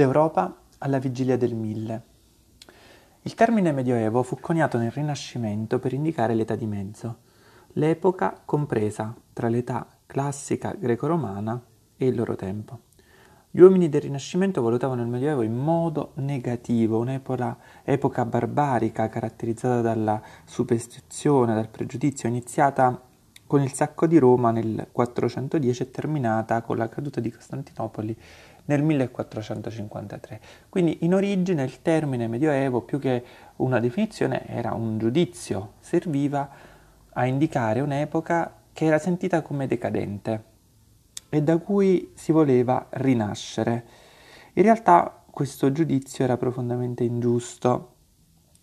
L'Europa alla vigilia del Mille. Il termine Medioevo fu coniato nel Rinascimento per indicare l'età di mezzo, l'epoca compresa tra l'età classica greco-romana e il loro tempo. Gli uomini del Rinascimento valutavano il Medioevo in modo negativo, un'epoca epoca barbarica caratterizzata dalla superstizione, dal pregiudizio, iniziata con il sacco di Roma nel 410 e terminata con la caduta di Costantinopoli nel 1453. Quindi in origine il termine medioevo più che una definizione era un giudizio, serviva a indicare un'epoca che era sentita come decadente e da cui si voleva rinascere. In realtà questo giudizio era profondamente ingiusto.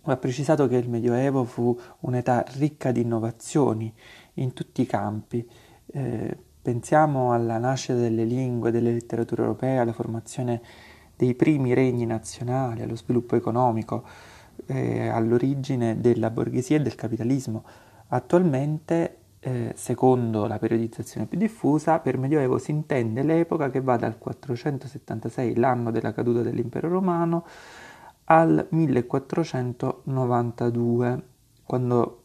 Va precisato che il Medioevo fu un'età ricca di innovazioni in tutti i campi. Eh, Pensiamo alla nascita delle lingue, delle letterature europee, alla formazione dei primi regni nazionali, allo sviluppo economico, eh, all'origine della borghesia e del capitalismo. Attualmente, eh, secondo la periodizzazione più diffusa, per Medioevo si intende l'epoca che va dal 476, l'anno della caduta dell'impero romano, al 1492, quando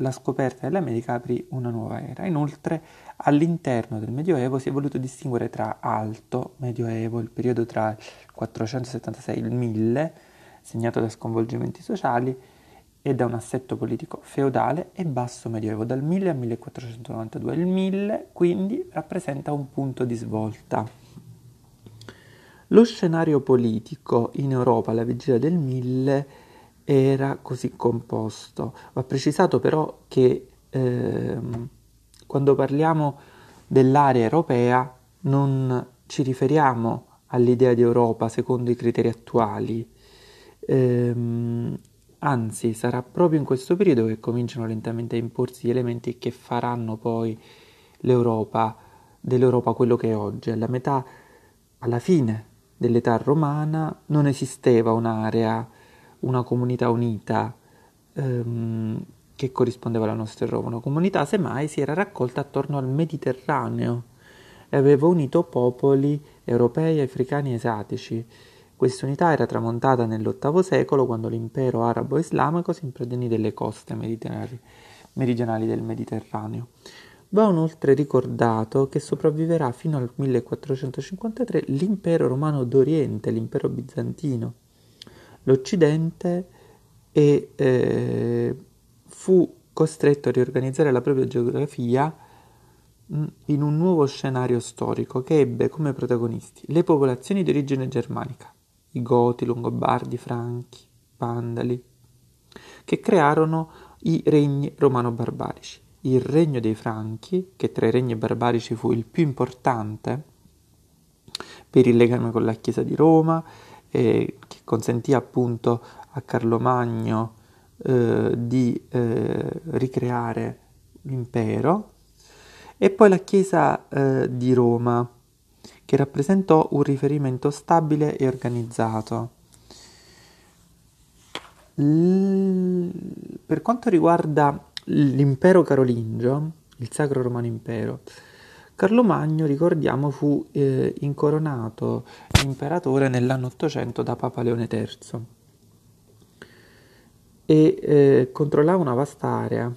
la scoperta dell'America aprì una nuova era. Inoltre, all'interno del Medioevo si è voluto distinguere tra Alto Medioevo, il periodo tra il 476 e il 1000, segnato da sconvolgimenti sociali e da un assetto politico feudale, e Basso Medioevo, dal 1000 al 1492. Il 1000 quindi rappresenta un punto di svolta. Lo scenario politico in Europa alla vigilia del 1000 era così composto. Va precisato però che ehm, quando parliamo dell'area europea non ci riferiamo all'idea di Europa secondo i criteri attuali, ehm, anzi sarà proprio in questo periodo che cominciano lentamente a imporsi gli elementi che faranno poi l'Europa, dell'Europa quello che è oggi. Alla metà, alla fine dell'età romana non esisteva un'area una comunità unita ehm, che corrispondeva alla nostra Roma, comunità semmai si era raccolta attorno al Mediterraneo e aveva unito popoli europei, africani e asiatici. Questa unità era tramontata nell'VIII secolo quando l'impero arabo-islamico si impradonì delle coste meridionali del Mediterraneo. Va inoltre ricordato che sopravviverà fino al 1453 l'impero romano d'Oriente, l'impero bizantino, l'Occidente e eh, fu costretto a riorganizzare la propria geografia mm, in un nuovo scenario storico che ebbe come protagonisti le popolazioni di origine germanica, i Goti, Longobardi, Franchi, Vandali, che crearono i regni romano-barbarici. Il regno dei Franchi, che tra i regni barbarici fu il più importante per il legame con la Chiesa di Roma, eh, che consentì appunto a Carlo Magno eh, di eh, ricreare l'impero, e poi la Chiesa eh, di Roma, che rappresentò un riferimento stabile e organizzato. L... Per quanto riguarda l'impero carolingio, il Sacro Romano Impero, Carlo Magno, ricordiamo, fu eh, incoronato imperatore nell'anno 800 da Papa Leone III e eh, controllava una vasta area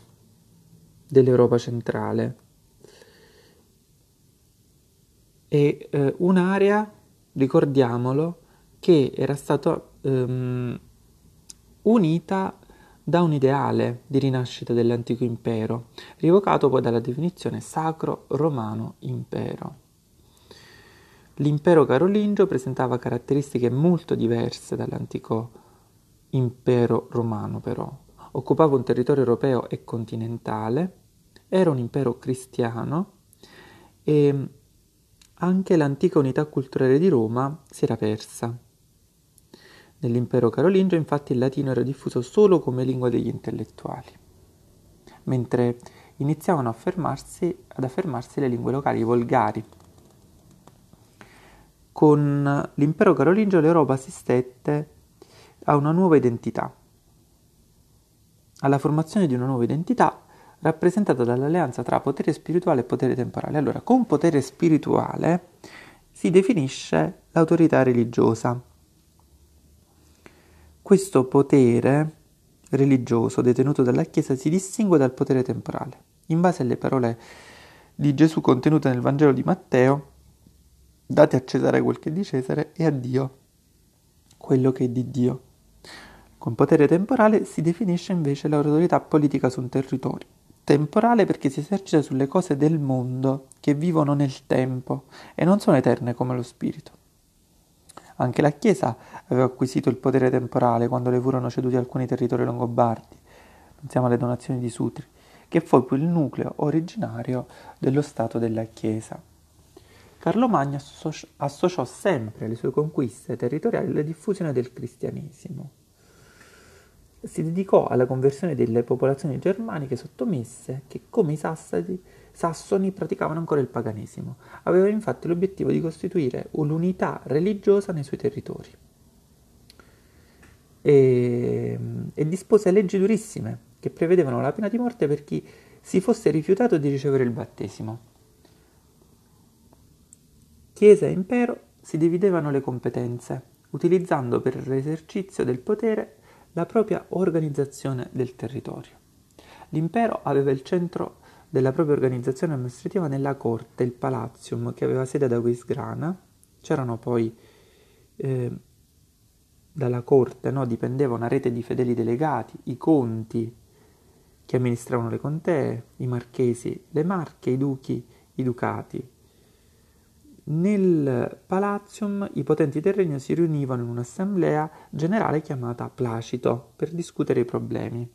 dell'Europa centrale e eh, un'area, ricordiamolo, che era stata ehm, unita da un ideale di rinascita dell'antico impero, rivocato poi dalla definizione sacro romano impero. L'impero carolingio presentava caratteristiche molto diverse dall'antico impero romano però. Occupava un territorio europeo e continentale, era un impero cristiano e anche l'antica unità culturale di Roma si era persa. Nell'impero carolingio infatti il latino era diffuso solo come lingua degli intellettuali, mentre iniziavano affermarsi, ad affermarsi le lingue locali volgari. Con l'impero carolingio l'Europa assistette a una nuova identità, alla formazione di una nuova identità rappresentata dall'alleanza tra potere spirituale e potere temporale. Allora, con potere spirituale si definisce l'autorità religiosa questo potere religioso detenuto dalla Chiesa si distingue dal potere temporale. In base alle parole di Gesù contenute nel Vangelo di Matteo, date a Cesare quel che è di Cesare e a Dio quello che è di Dio. Con potere temporale si definisce invece l'autorità politica su un territorio. Temporale perché si esercita sulle cose del mondo che vivono nel tempo e non sono eterne come lo spirito. Anche la Chiesa aveva acquisito il potere temporale quando le furono ceduti alcuni territori longobardi, pensiamo alle donazioni di Sutri, che fu poi il nucleo originario dello Stato della Chiesa. Carlo Magno associò sempre le sue conquiste territoriali alla diffusione del cristianesimo. Si dedicò alla conversione delle popolazioni germaniche sottomesse che, come i sassadi, sassoni, praticavano ancora il paganesimo. Aveva infatti l'obiettivo di costituire l'unità religiosa nei suoi territori. E, e dispose leggi durissime che prevedevano la pena di morte per chi si fosse rifiutato di ricevere il battesimo. Chiesa e impero si dividevano le competenze, utilizzando per l'esercizio del potere la propria organizzazione del territorio. L'impero aveva il centro della propria organizzazione amministrativa nella corte, il palatium, che aveva sede ad Aquisgrana. C'erano poi eh, dalla corte no, dipendeva una rete di fedeli delegati, i conti che amministravano le contee, i marchesi, le marche, i duchi, i ducati, nel Palatium i potenti del regno si riunivano in un'assemblea generale chiamata Placito per discutere i problemi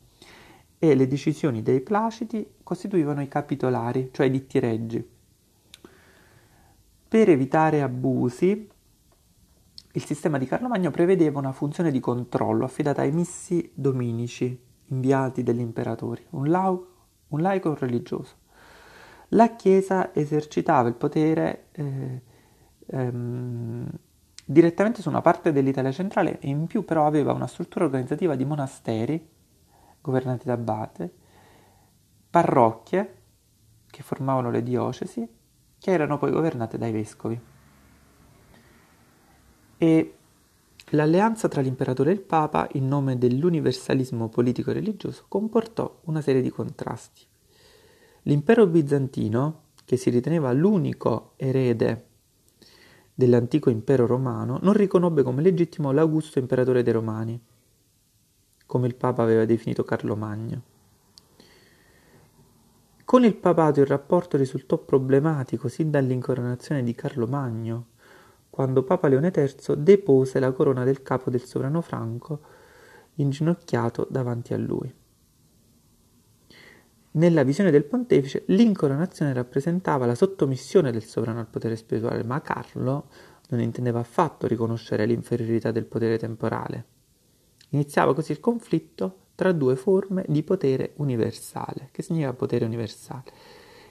e le decisioni dei Placiti costituivano i capitolari, cioè i ditti reggi. Per evitare abusi, il sistema di Carlo Magno prevedeva una funzione di controllo affidata ai missi dominici, inviati dagli imperatori, un, lau- un laico religioso la Chiesa esercitava il potere eh, ehm, direttamente su una parte dell'Italia centrale e in più però aveva una struttura organizzativa di monasteri governati da abate, parrocchie che formavano le diocesi che erano poi governate dai vescovi. E l'alleanza tra l'imperatore e il papa in nome dell'universalismo politico e religioso comportò una serie di contrasti. L'impero bizantino, che si riteneva l'unico erede dell'antico impero romano, non riconobbe come legittimo l'Augusto imperatore dei Romani, come il Papa aveva definito Carlo Magno. Con il papato il rapporto risultò problematico sin dall'incoronazione di Carlo Magno, quando Papa Leone III depose la corona del capo del sovrano franco inginocchiato davanti a lui. Nella visione del pontefice l'incoronazione rappresentava la sottomissione del sovrano al potere spirituale, ma Carlo non intendeva affatto riconoscere l'inferiorità del potere temporale. Iniziava così il conflitto tra due forme di potere universale. Che significa potere universale?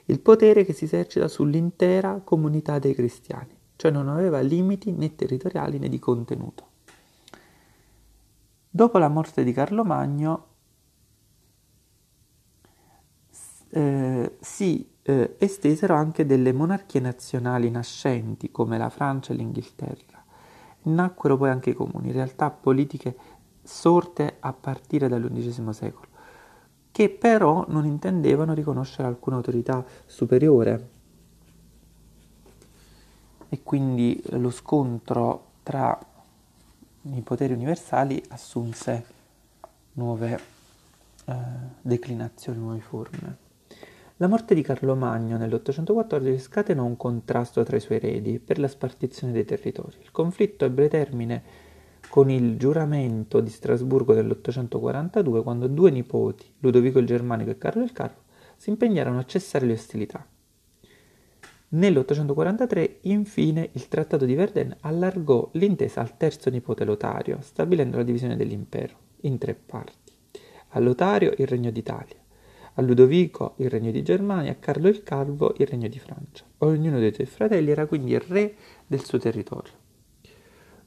Il potere che si esercita sull'intera comunità dei cristiani, cioè non aveva limiti né territoriali né di contenuto. Dopo la morte di Carlo Magno, eh, si eh, estesero anche delle monarchie nazionali nascenti come la Francia e l'Inghilterra. Nacquero poi anche i comuni, realtà politiche sorte a partire dall'undicesimo secolo, che però non intendevano riconoscere alcuna autorità superiore. E quindi lo scontro tra i poteri universali assunse nuove eh, declinazioni, nuove forme. La morte di Carlo Magno nell'814 scatenò un contrasto tra i suoi eredi per la spartizione dei territori. Il conflitto ebbe termine con il giuramento di Strasburgo nell'842 quando due nipoti, Ludovico il Germanico e Carlo il Carlo, si impegnarono a cessare le ostilità. Nell'843, infine, il Trattato di Verden allargò l'intesa al terzo nipote Lotario, stabilendo la divisione dell'impero in tre parti. A Lotario il Regno d'Italia, a Ludovico il regno di Germania, a Carlo il Calvo il regno di Francia. Ognuno dei suoi fratelli era quindi il re del suo territorio.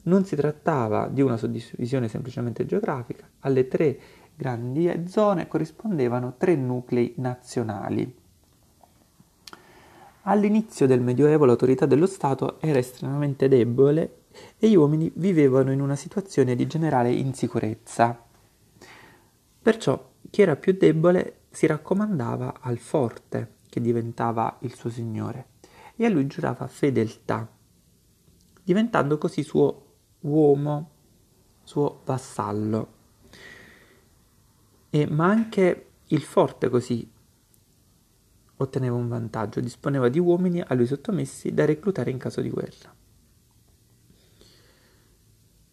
Non si trattava di una suddivisione semplicemente geografica, alle tre grandi zone corrispondevano tre nuclei nazionali. All'inizio del Medioevo l'autorità dello Stato era estremamente debole e gli uomini vivevano in una situazione di generale insicurezza. Perciò chi era più debole si raccomandava al forte, che diventava il suo signore, e a lui giurava fedeltà, diventando così suo uomo, suo vassallo. E, ma anche il forte così otteneva un vantaggio, disponeva di uomini a lui sottomessi da reclutare in caso di guerra.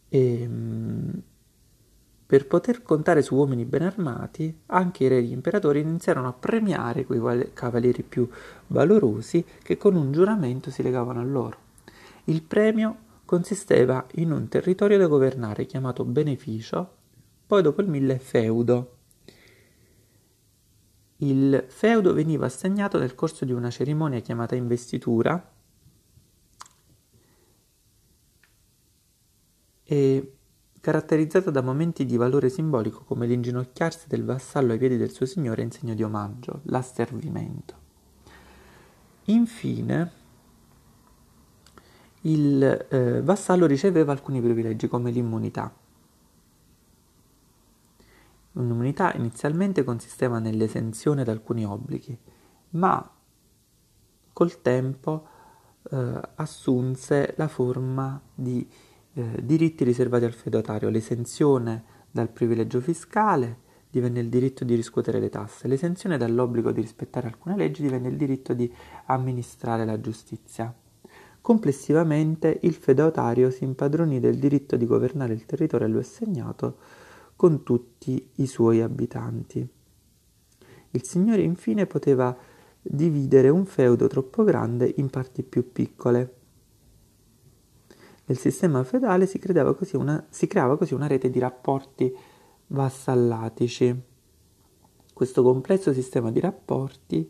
E, ehm, per poter contare su uomini ben armati, anche i re e gli imperatori iniziarono a premiare quei cavalieri più valorosi che con un giuramento si legavano a loro. Il premio consisteva in un territorio da governare chiamato beneficio, poi dopo il mille feudo, il feudo veniva assegnato nel corso di una cerimonia chiamata investitura e caratterizzata da momenti di valore simbolico come l'inginocchiarsi del vassallo ai piedi del suo signore in segno di omaggio, l'asservimento. Infine, il eh, vassallo riceveva alcuni privilegi come l'immunità. Un'immunità inizialmente consisteva nell'esenzione da alcuni obblighi, ma col tempo eh, assunse la forma di eh, diritti riservati al feudatario, l'esenzione dal privilegio fiscale divenne il diritto di riscuotere le tasse, l'esenzione dall'obbligo di rispettare alcune leggi divenne il diritto di amministrare la giustizia. Complessivamente il feudatario si impadronì del diritto di governare il territorio a lui assegnato con tutti i suoi abitanti. Il signore infine poteva dividere un feudo troppo grande in parti più piccole. Nel sistema feudale si, una, si creava così una rete di rapporti vassallatici. Questo complesso sistema di rapporti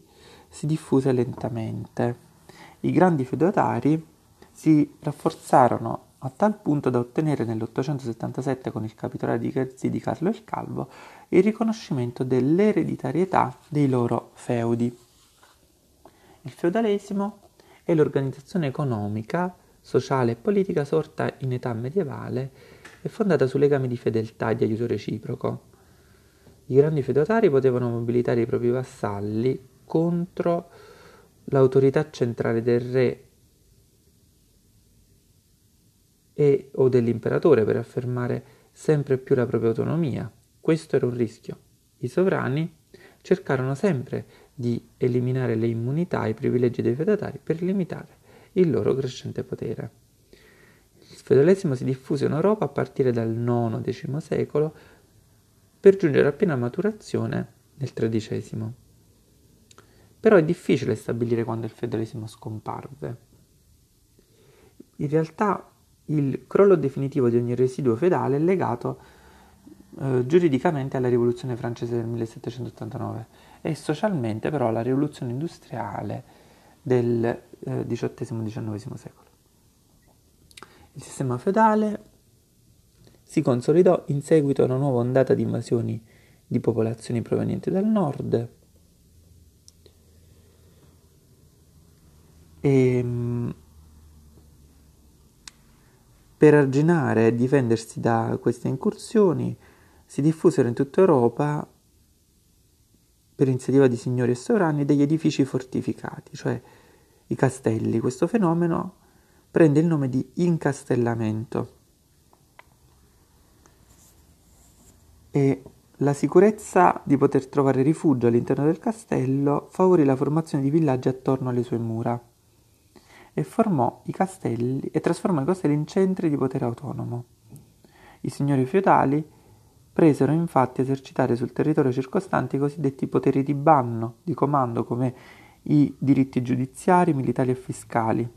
si diffuse lentamente. I grandi feudatari si rafforzarono a tal punto da ottenere nell'877 con il capitolare di Garzì di Carlo il Calvo il riconoscimento dell'ereditarietà dei loro feudi. Il feudalesimo è l'organizzazione economica, sociale e politica sorta in età medievale e fondata su legami di fedeltà e di aiuto reciproco. I grandi feudatari potevano mobilitare i propri vassalli contro l'autorità centrale del re e o dell'imperatore per affermare sempre più la propria autonomia. Questo era un rischio. I sovrani cercarono sempre di eliminare le immunità e i privilegi dei feudatari per limitare il loro crescente potere. Il feudalesimo si diffuse in Europa a partire dal IX-X secolo per giungere a piena maturazione nel XIII. Però è difficile stabilire quando il feudalesimo scomparve. In realtà il crollo definitivo di ogni residuo feudale è legato eh, giuridicamente alla rivoluzione francese del 1789 e socialmente però alla rivoluzione industriale del eh, XVIII-XIX secolo. Il sistema feudale si consolidò in seguito a una nuova ondata di invasioni di popolazioni provenienti dal nord e ehm, per arginare e difendersi da queste incursioni si diffusero in tutta Europa, per iniziativa di signori e sovrani, degli edifici fortificati, cioè i castelli. Questo fenomeno prende il nome di incastellamento. E la sicurezza di poter trovare rifugio all'interno del castello favorì la formazione di villaggi attorno alle sue mura e castelli e trasformò i castelli in centri di potere autonomo. I signori feudali presero infatti a esercitare sul territorio circostante i cosiddetti poteri di banno, di comando, come i diritti giudiziari, militari e fiscali.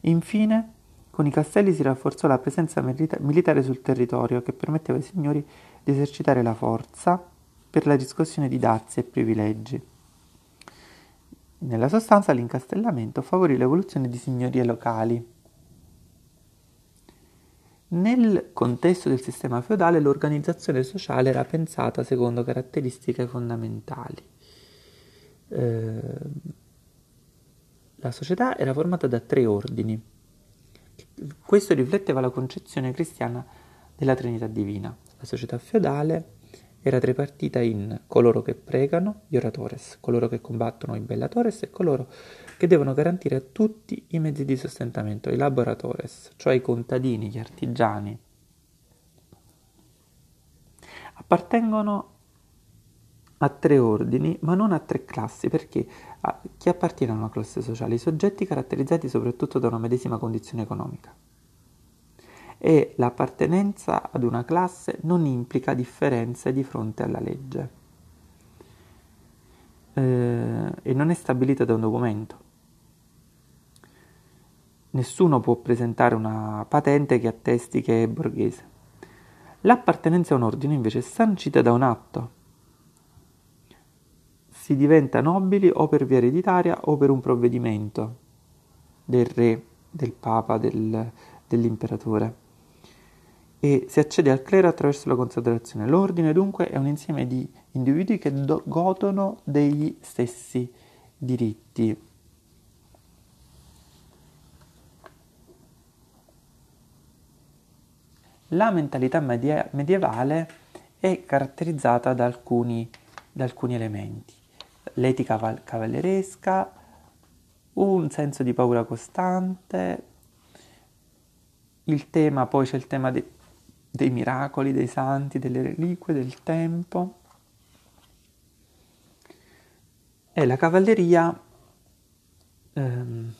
Infine, con i castelli si rafforzò la presenza milita- militare sul territorio che permetteva ai signori di esercitare la forza per la riscossione di dazi e privilegi. Nella sostanza l'incastellamento favorì l'evoluzione di signorie locali. Nel contesto del sistema feudale l'organizzazione sociale era pensata secondo caratteristiche fondamentali. Eh, la società era formata da tre ordini questo rifletteva la concezione cristiana della Trinità Divina. La società feudale era tripartita in coloro che pregano, gli oratores, coloro che combattono, i bellatores e coloro che devono garantire a tutti i mezzi di sostentamento, i laboratores, cioè i contadini, gli artigiani. Appartengono a tre ordini, ma non a tre classi, perché a chi appartiene a una classe sociale? I soggetti caratterizzati soprattutto da una medesima condizione economica. E l'appartenenza ad una classe non implica differenze di fronte alla legge eh, e non è stabilita da un documento. Nessuno può presentare una patente che attesti che è borghese. L'appartenenza a un ordine invece è sancita da un atto si diventa nobili o per via ereditaria o per un provvedimento del re, del papa, del, dell'imperatore. E si accede al clero attraverso la consacrazione. L'ordine dunque è un insieme di individui che do- godono degli stessi diritti. La mentalità medie- medievale è caratterizzata da alcuni, da alcuni elementi l'etica cavalleresca, un senso di paura costante, il tema, poi c'è il tema de- dei miracoli, dei santi, delle reliquie, del tempo. E la cavalleria ehm,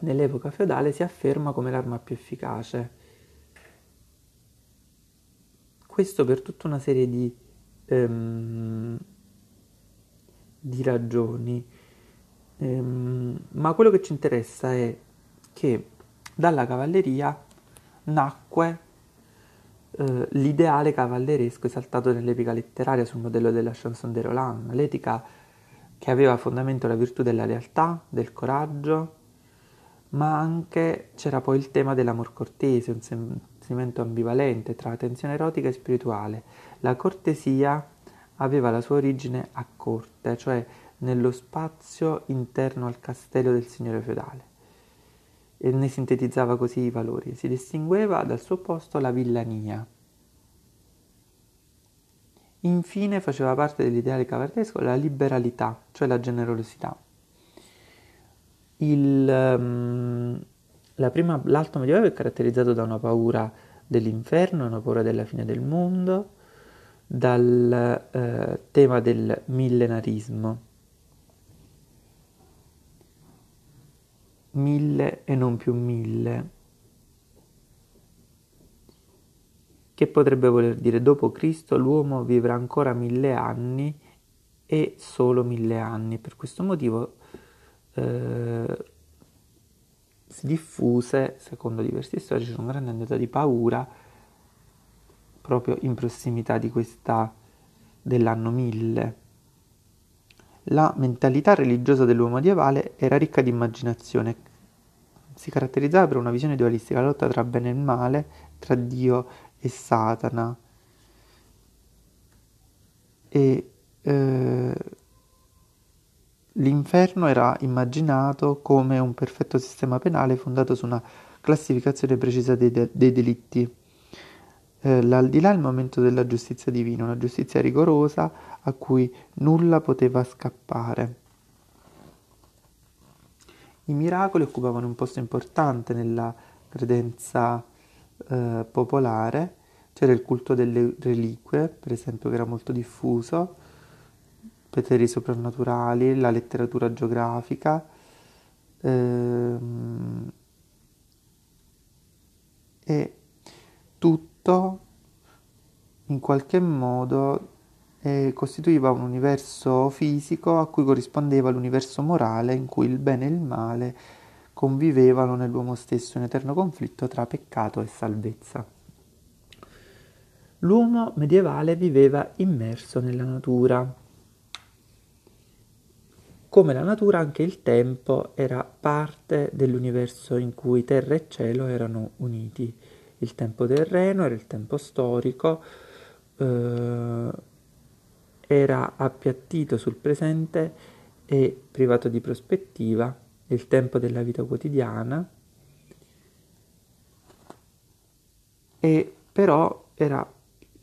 nell'epoca feudale si afferma come l'arma più efficace. Questo per tutta una serie di ehm, di ragioni, ehm, ma quello che ci interessa è che dalla cavalleria nacque eh, l'ideale cavalleresco esaltato nell'epica letteraria sul modello della chanson de Roland, l'etica che aveva a fondamento la virtù della lealtà, del coraggio, ma anche c'era poi il tema dell'amor cortese, un sentimento ambivalente tra tensione erotica e spirituale. La cortesia aveva la sua origine a corte, cioè nello spazio interno al castello del signore feudale, e ne sintetizzava così i valori. Si distingueva dal suo opposto la villania. Infine faceva parte dell'ideale cavalleresco la liberalità, cioè la generosità. Il, um, la prima, l'alto medioevo è caratterizzato da una paura dell'inferno, una paura della fine del mondo, dal eh, tema del millenarismo. Mille e non più mille, che potrebbe voler dire dopo Cristo l'uomo vivrà ancora mille anni e solo mille anni. Per questo motivo eh, si diffuse, secondo diversi storici, un grande andato di paura proprio in prossimità di questa dell'anno 1000. La mentalità religiosa dell'uomo medievale era ricca di immaginazione, si caratterizzava per una visione dualistica, la lotta tra bene e male, tra Dio e Satana. E eh, l'inferno era immaginato come un perfetto sistema penale fondato su una classificazione precisa dei, de- dei delitti eh, l'aldilà è il momento della giustizia divina, una giustizia rigorosa a cui nulla poteva scappare. I miracoli occupavano un posto importante nella credenza eh, popolare, c'era il culto delle reliquie, per esempio, che era molto diffuso, poteri soprannaturali, la letteratura geografica, ehm, e tutto tutto in qualche modo eh, costituiva un universo fisico a cui corrispondeva l'universo morale in cui il bene e il male convivevano nell'uomo stesso, un eterno conflitto tra peccato e salvezza. L'uomo medievale viveva immerso nella natura. Come la natura, anche il tempo era parte dell'universo in cui terra e cielo erano uniti il tempo terreno, era il tempo storico, eh, era appiattito sul presente e privato di prospettiva, il tempo della vita quotidiana. E però era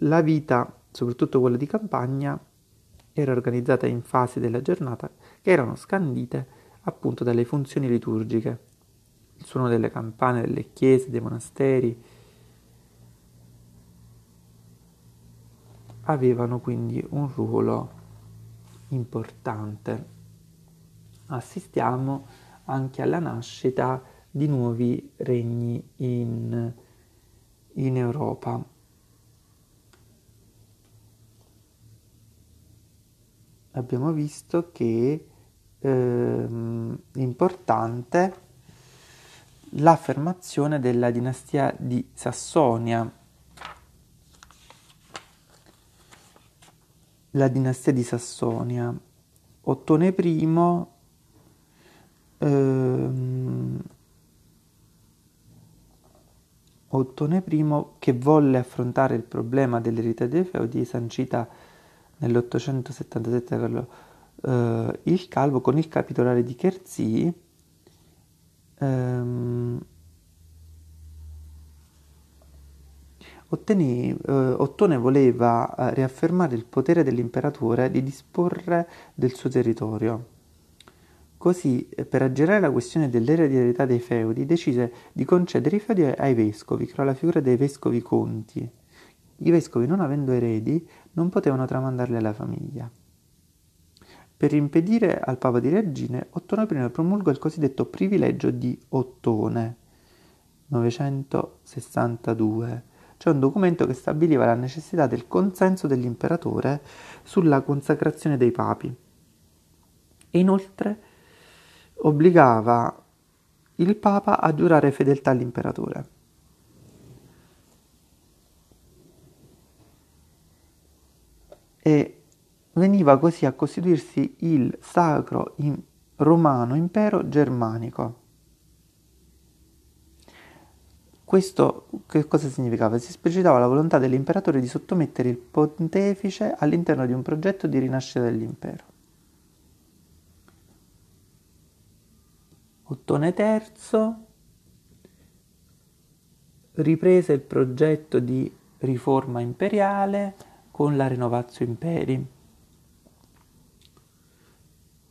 la vita, soprattutto quella di campagna, era organizzata in fasi della giornata che erano scandite appunto dalle funzioni liturgiche, il suono delle campane delle chiese, dei monasteri, avevano quindi un ruolo importante. Assistiamo anche alla nascita di nuovi regni in, in Europa. Abbiamo visto che ehm, importante l'affermazione della dinastia di Sassonia. La dinastia di Sassonia. Ottone I ehm, Ottone I che volle affrontare il problema dell'eredità dei feudi sancita nell'877 per eh, il Calvo con il capitolare di Chersì ehm, Ottene, eh, Ottone voleva eh, riaffermare il potere dell'imperatore di disporre del suo territorio. Così, eh, per aggirare la questione dell'eredità dei feudi, decise di concedere i feudi ai vescovi, creò la figura dei vescovi conti. I vescovi, non avendo eredi, non potevano tramandarli alla famiglia. Per impedire al Papa di reagire, Ottone I promulgò il cosiddetto privilegio di Ottone, 962, cioè un documento che stabiliva la necessità del consenso dell'imperatore sulla consacrazione dei papi e inoltre obbligava il Papa a giurare fedeltà all'imperatore. E veniva così a costituirsi il Sacro Romano Impero Germanico. Questo che cosa significava? Si esplicitava la volontà dell'imperatore di sottomettere il pontefice all'interno di un progetto di rinascita dell'impero. Ottone III riprese il progetto di riforma imperiale con la Renovatio Imperi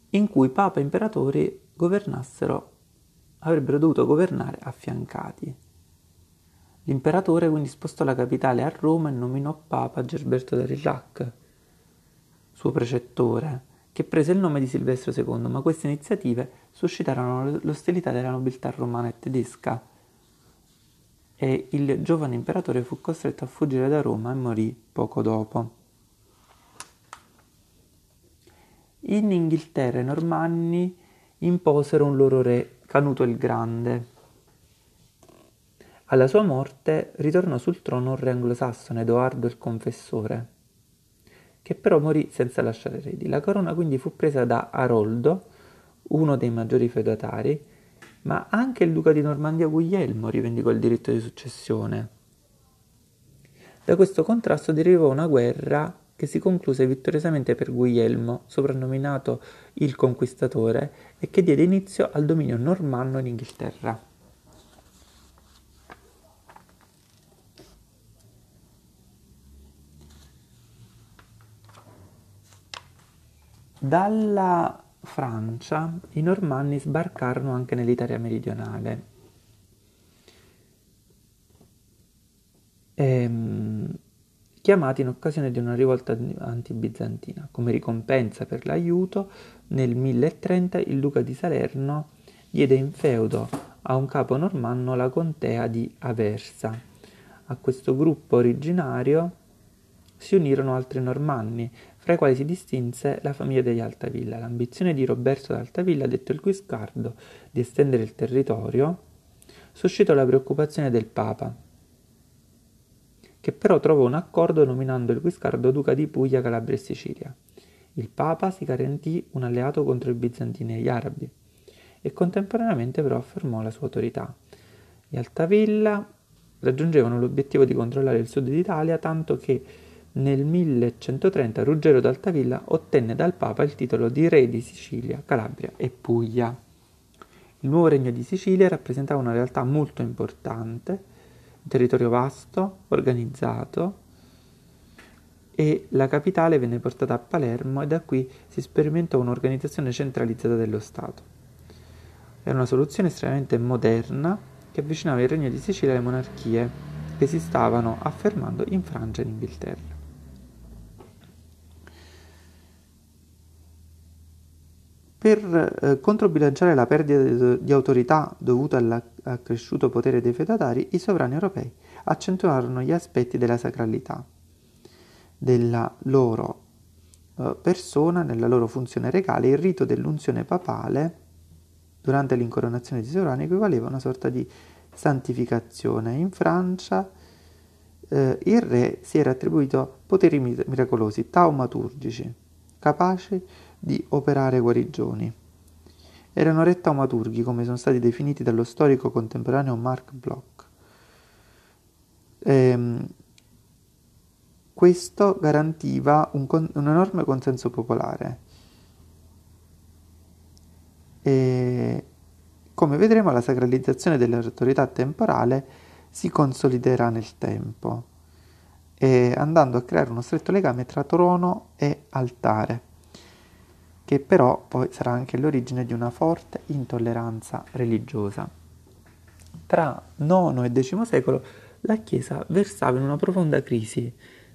in cui papa e imperatori governassero, avrebbero dovuto governare affiancati. L'imperatore quindi spostò la capitale a Roma e nominò papa Gerberto d'Arillac, suo precettore, che prese il nome di Silvestro II, ma queste iniziative suscitarono l'ostilità della nobiltà romana e tedesca e il giovane imperatore fu costretto a fuggire da Roma e morì poco dopo. In Inghilterra i Normanni imposero un loro re, Canuto il Grande. Alla sua morte ritornò sul trono un re anglosassone, Edoardo il Confessore, che però morì senza lasciare eredi. La corona quindi fu presa da Aroldo, uno dei maggiori feudatari, ma anche il duca di Normandia Guglielmo rivendicò il diritto di successione. Da questo contrasto derivò una guerra che si concluse vittoriosamente per Guglielmo, soprannominato il Conquistatore, e che diede inizio al dominio normanno in Inghilterra. Dalla Francia i normanni sbarcarono anche nell'Italia meridionale. Ehm, chiamati in occasione di una rivolta antibizantina. Come ricompensa per l'aiuto, nel 1030 il duca di Salerno diede in feudo a un capo normanno la contea di Aversa. A questo gruppo originario si unirono altri normanni, fra i quali si distinse la famiglia degli Altavilla. L'ambizione di Roberto d'Altavilla, detto il Guiscardo, di estendere il territorio, suscitò la preoccupazione del Papa, che però trovò un accordo nominando il Guiscardo duca di Puglia, Calabria e Sicilia. Il Papa si garantì un alleato contro i bizantini e gli arabi e contemporaneamente però affermò la sua autorità. Gli Altavilla raggiungevano l'obiettivo di controllare il sud d'Italia tanto che nel 1130 Ruggero d'Altavilla ottenne dal Papa il titolo di re di Sicilia, Calabria e Puglia. Il nuovo regno di Sicilia rappresentava una realtà molto importante un territorio vasto, organizzato, e la capitale venne portata a Palermo e da qui si sperimentò un'organizzazione centralizzata dello Stato. Era una soluzione estremamente moderna che avvicinava il regno di Sicilia alle monarchie che si stavano affermando in Francia e in Inghilterra. Per eh, controbilanciare la perdita di autorità dovuta all'accresciuto potere dei feudatari, i sovrani europei accentuarono gli aspetti della sacralità della loro eh, persona, nella loro funzione regale, il rito dell'unzione papale durante l'incoronazione di sovrani equivaleva a una sorta di santificazione. In Francia eh, il re si era attribuito poteri miracolosi, taumaturgici, capaci di operare guarigioni. Erano re taumaturghi, come sono stati definiti dallo storico contemporaneo Marc Bloch. Ehm, questo garantiva un, con- un enorme consenso popolare. E come vedremo la sacralizzazione dell'autorità temporale si consoliderà nel tempo, andando a creare uno stretto legame tra trono e altare, che però poi sarà anche l'origine di una forte intolleranza religiosa. Tra IX e X secolo la Chiesa versava in una profonda crisi,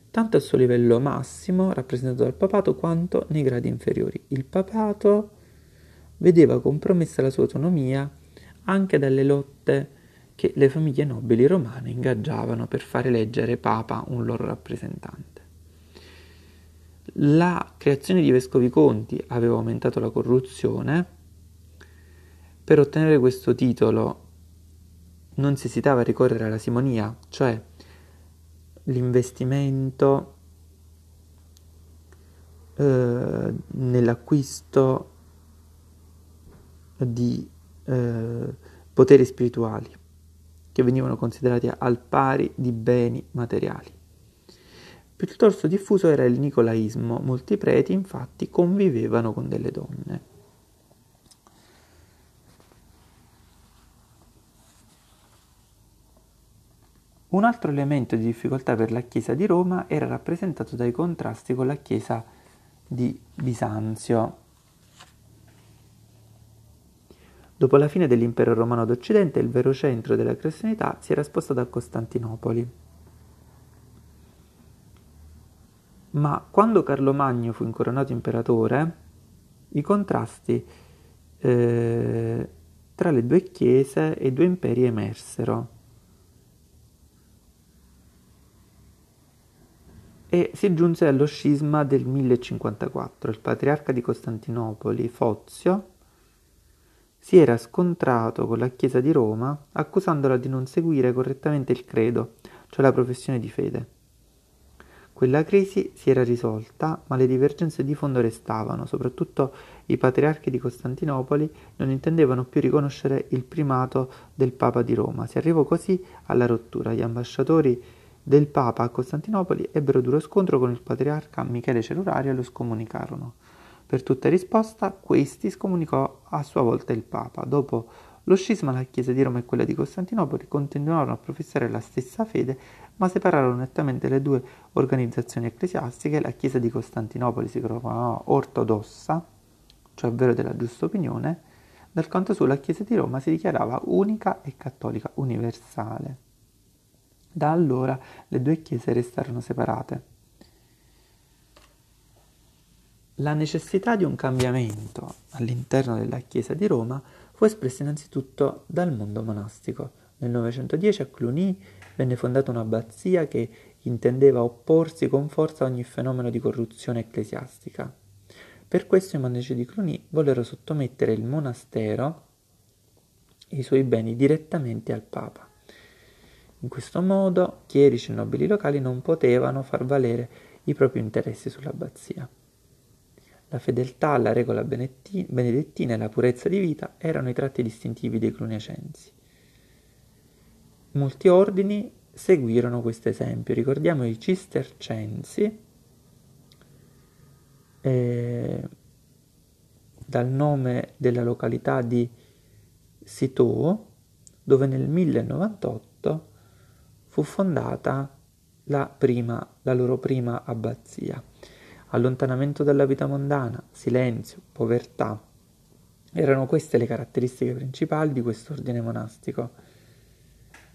tanto al suo livello massimo, rappresentato dal papato, quanto nei gradi inferiori. Il papato vedeva compromessa la sua autonomia anche dalle lotte che le famiglie nobili romane ingaggiavano per fare eleggere papa un loro rappresentante. La creazione di vescovi conti aveva aumentato la corruzione. Per ottenere questo titolo non si esitava a ricorrere alla simonia, cioè l'investimento eh, nell'acquisto di eh, poteri spirituali che venivano considerati al pari di beni materiali. Piuttosto diffuso era il nicolaismo, molti preti infatti convivevano con delle donne. Un altro elemento di difficoltà per la Chiesa di Roma era rappresentato dai contrasti con la Chiesa di Bisanzio. Dopo la fine dell'impero romano d'Occidente, il vero centro della cristianità si era spostato a Costantinopoli. Ma quando Carlo Magno fu incoronato imperatore, i contrasti eh, tra le due chiese e i due imperi emersero. E si giunse allo scisma del 1054. Il patriarca di Costantinopoli, Fozio, si era scontrato con la Chiesa di Roma accusandola di non seguire correttamente il credo, cioè la professione di fede. Quella crisi si era risolta, ma le divergenze di fondo restavano, soprattutto i patriarchi di Costantinopoli non intendevano più riconoscere il primato del Papa di Roma. Si arrivò così alla rottura. Gli ambasciatori del Papa a Costantinopoli ebbero duro scontro con il patriarca Michele Celurario e lo scomunicarono. Per tutta risposta, questi scomunicò a sua volta il Papa. Dopo lo scisma, la Chiesa di Roma e quella di Costantinopoli continuarono a professare la stessa fede, ma separarono nettamente le due organizzazioni ecclesiastiche. La Chiesa di Costantinopoli si chiamava ortodossa, cioè vero della giusta opinione, dal canto suo la Chiesa di Roma si dichiarava unica e cattolica universale. Da allora le due chiese restarono separate. La necessità di un cambiamento all'interno della Chiesa di Roma fu espressa innanzitutto dal mondo monastico. Nel 910 a Cluny venne fondata un'abbazia che intendeva opporsi con forza a ogni fenomeno di corruzione ecclesiastica. Per questo i monaci di Cluny vollero sottomettere il monastero e i suoi beni direttamente al Papa. In questo modo chierici e nobili locali non potevano far valere i propri interessi sull'abbazia. La fedeltà alla regola benedettina e la purezza di vita erano i tratti distintivi dei cluniacensi. Molti ordini seguirono questo esempio. Ricordiamo i cistercensi, eh, dal nome della località di Citeaux, dove nel 1098 fu fondata la, prima, la loro prima abbazia. Allontanamento dalla vita mondana, silenzio, povertà. Erano queste le caratteristiche principali di quest'ordine monastico.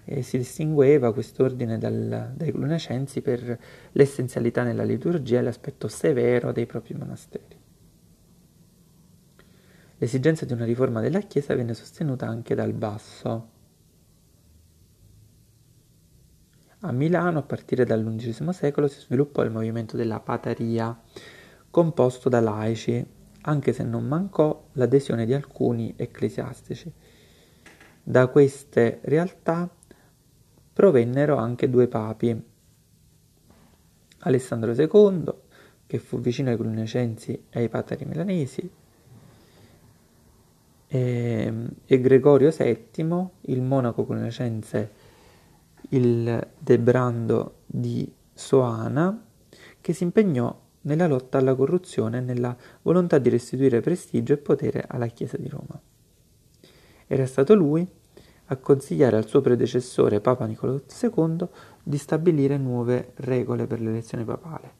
E si distingueva quest'ordine dal, dai clunacensi per l'essenzialità nella liturgia e l'aspetto severo dei propri monasteri. L'esigenza di una riforma della Chiesa venne sostenuta anche dal basso. A Milano, a partire dall'undicesimo secolo, si sviluppò il movimento della Pataria, composto da laici, anche se non mancò l'adesione di alcuni ecclesiastici. Da queste realtà provennero anche due papi, Alessandro II, che fu vicino ai cluniacensi e ai patari milanesi, e, e Gregorio VII, il monaco cluniacense il Debrando di Soana, che si impegnò nella lotta alla corruzione e nella volontà di restituire prestigio e potere alla Chiesa di Roma. Era stato lui a consigliare al suo predecessore Papa Niccolò II di stabilire nuove regole per l'elezione papale,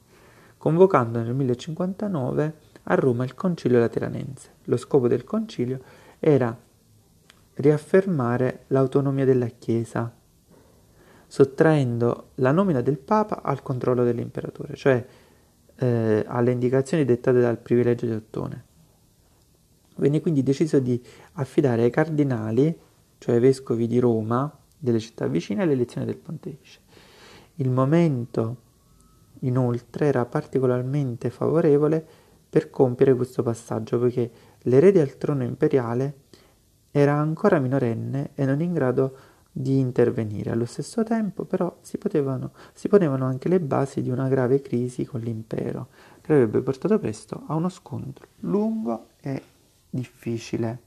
convocando nel 1059 a Roma il Concilio Lateranense. Lo scopo del concilio era riaffermare l'autonomia della Chiesa sottraendo la nomina del Papa al controllo dell'imperatore, cioè eh, alle indicazioni dettate dal privilegio di Ottone. Venne quindi deciso di affidare ai cardinali, cioè ai vescovi di Roma, delle città vicine, l'elezione del pontefice. Il momento, inoltre, era particolarmente favorevole per compiere questo passaggio, poiché l'erede al trono imperiale era ancora minorenne e non in grado di di intervenire. Allo stesso tempo, però, si, potevano, si ponevano anche le basi di una grave crisi con l'impero, che avrebbe portato presto a uno scontro lungo e difficile.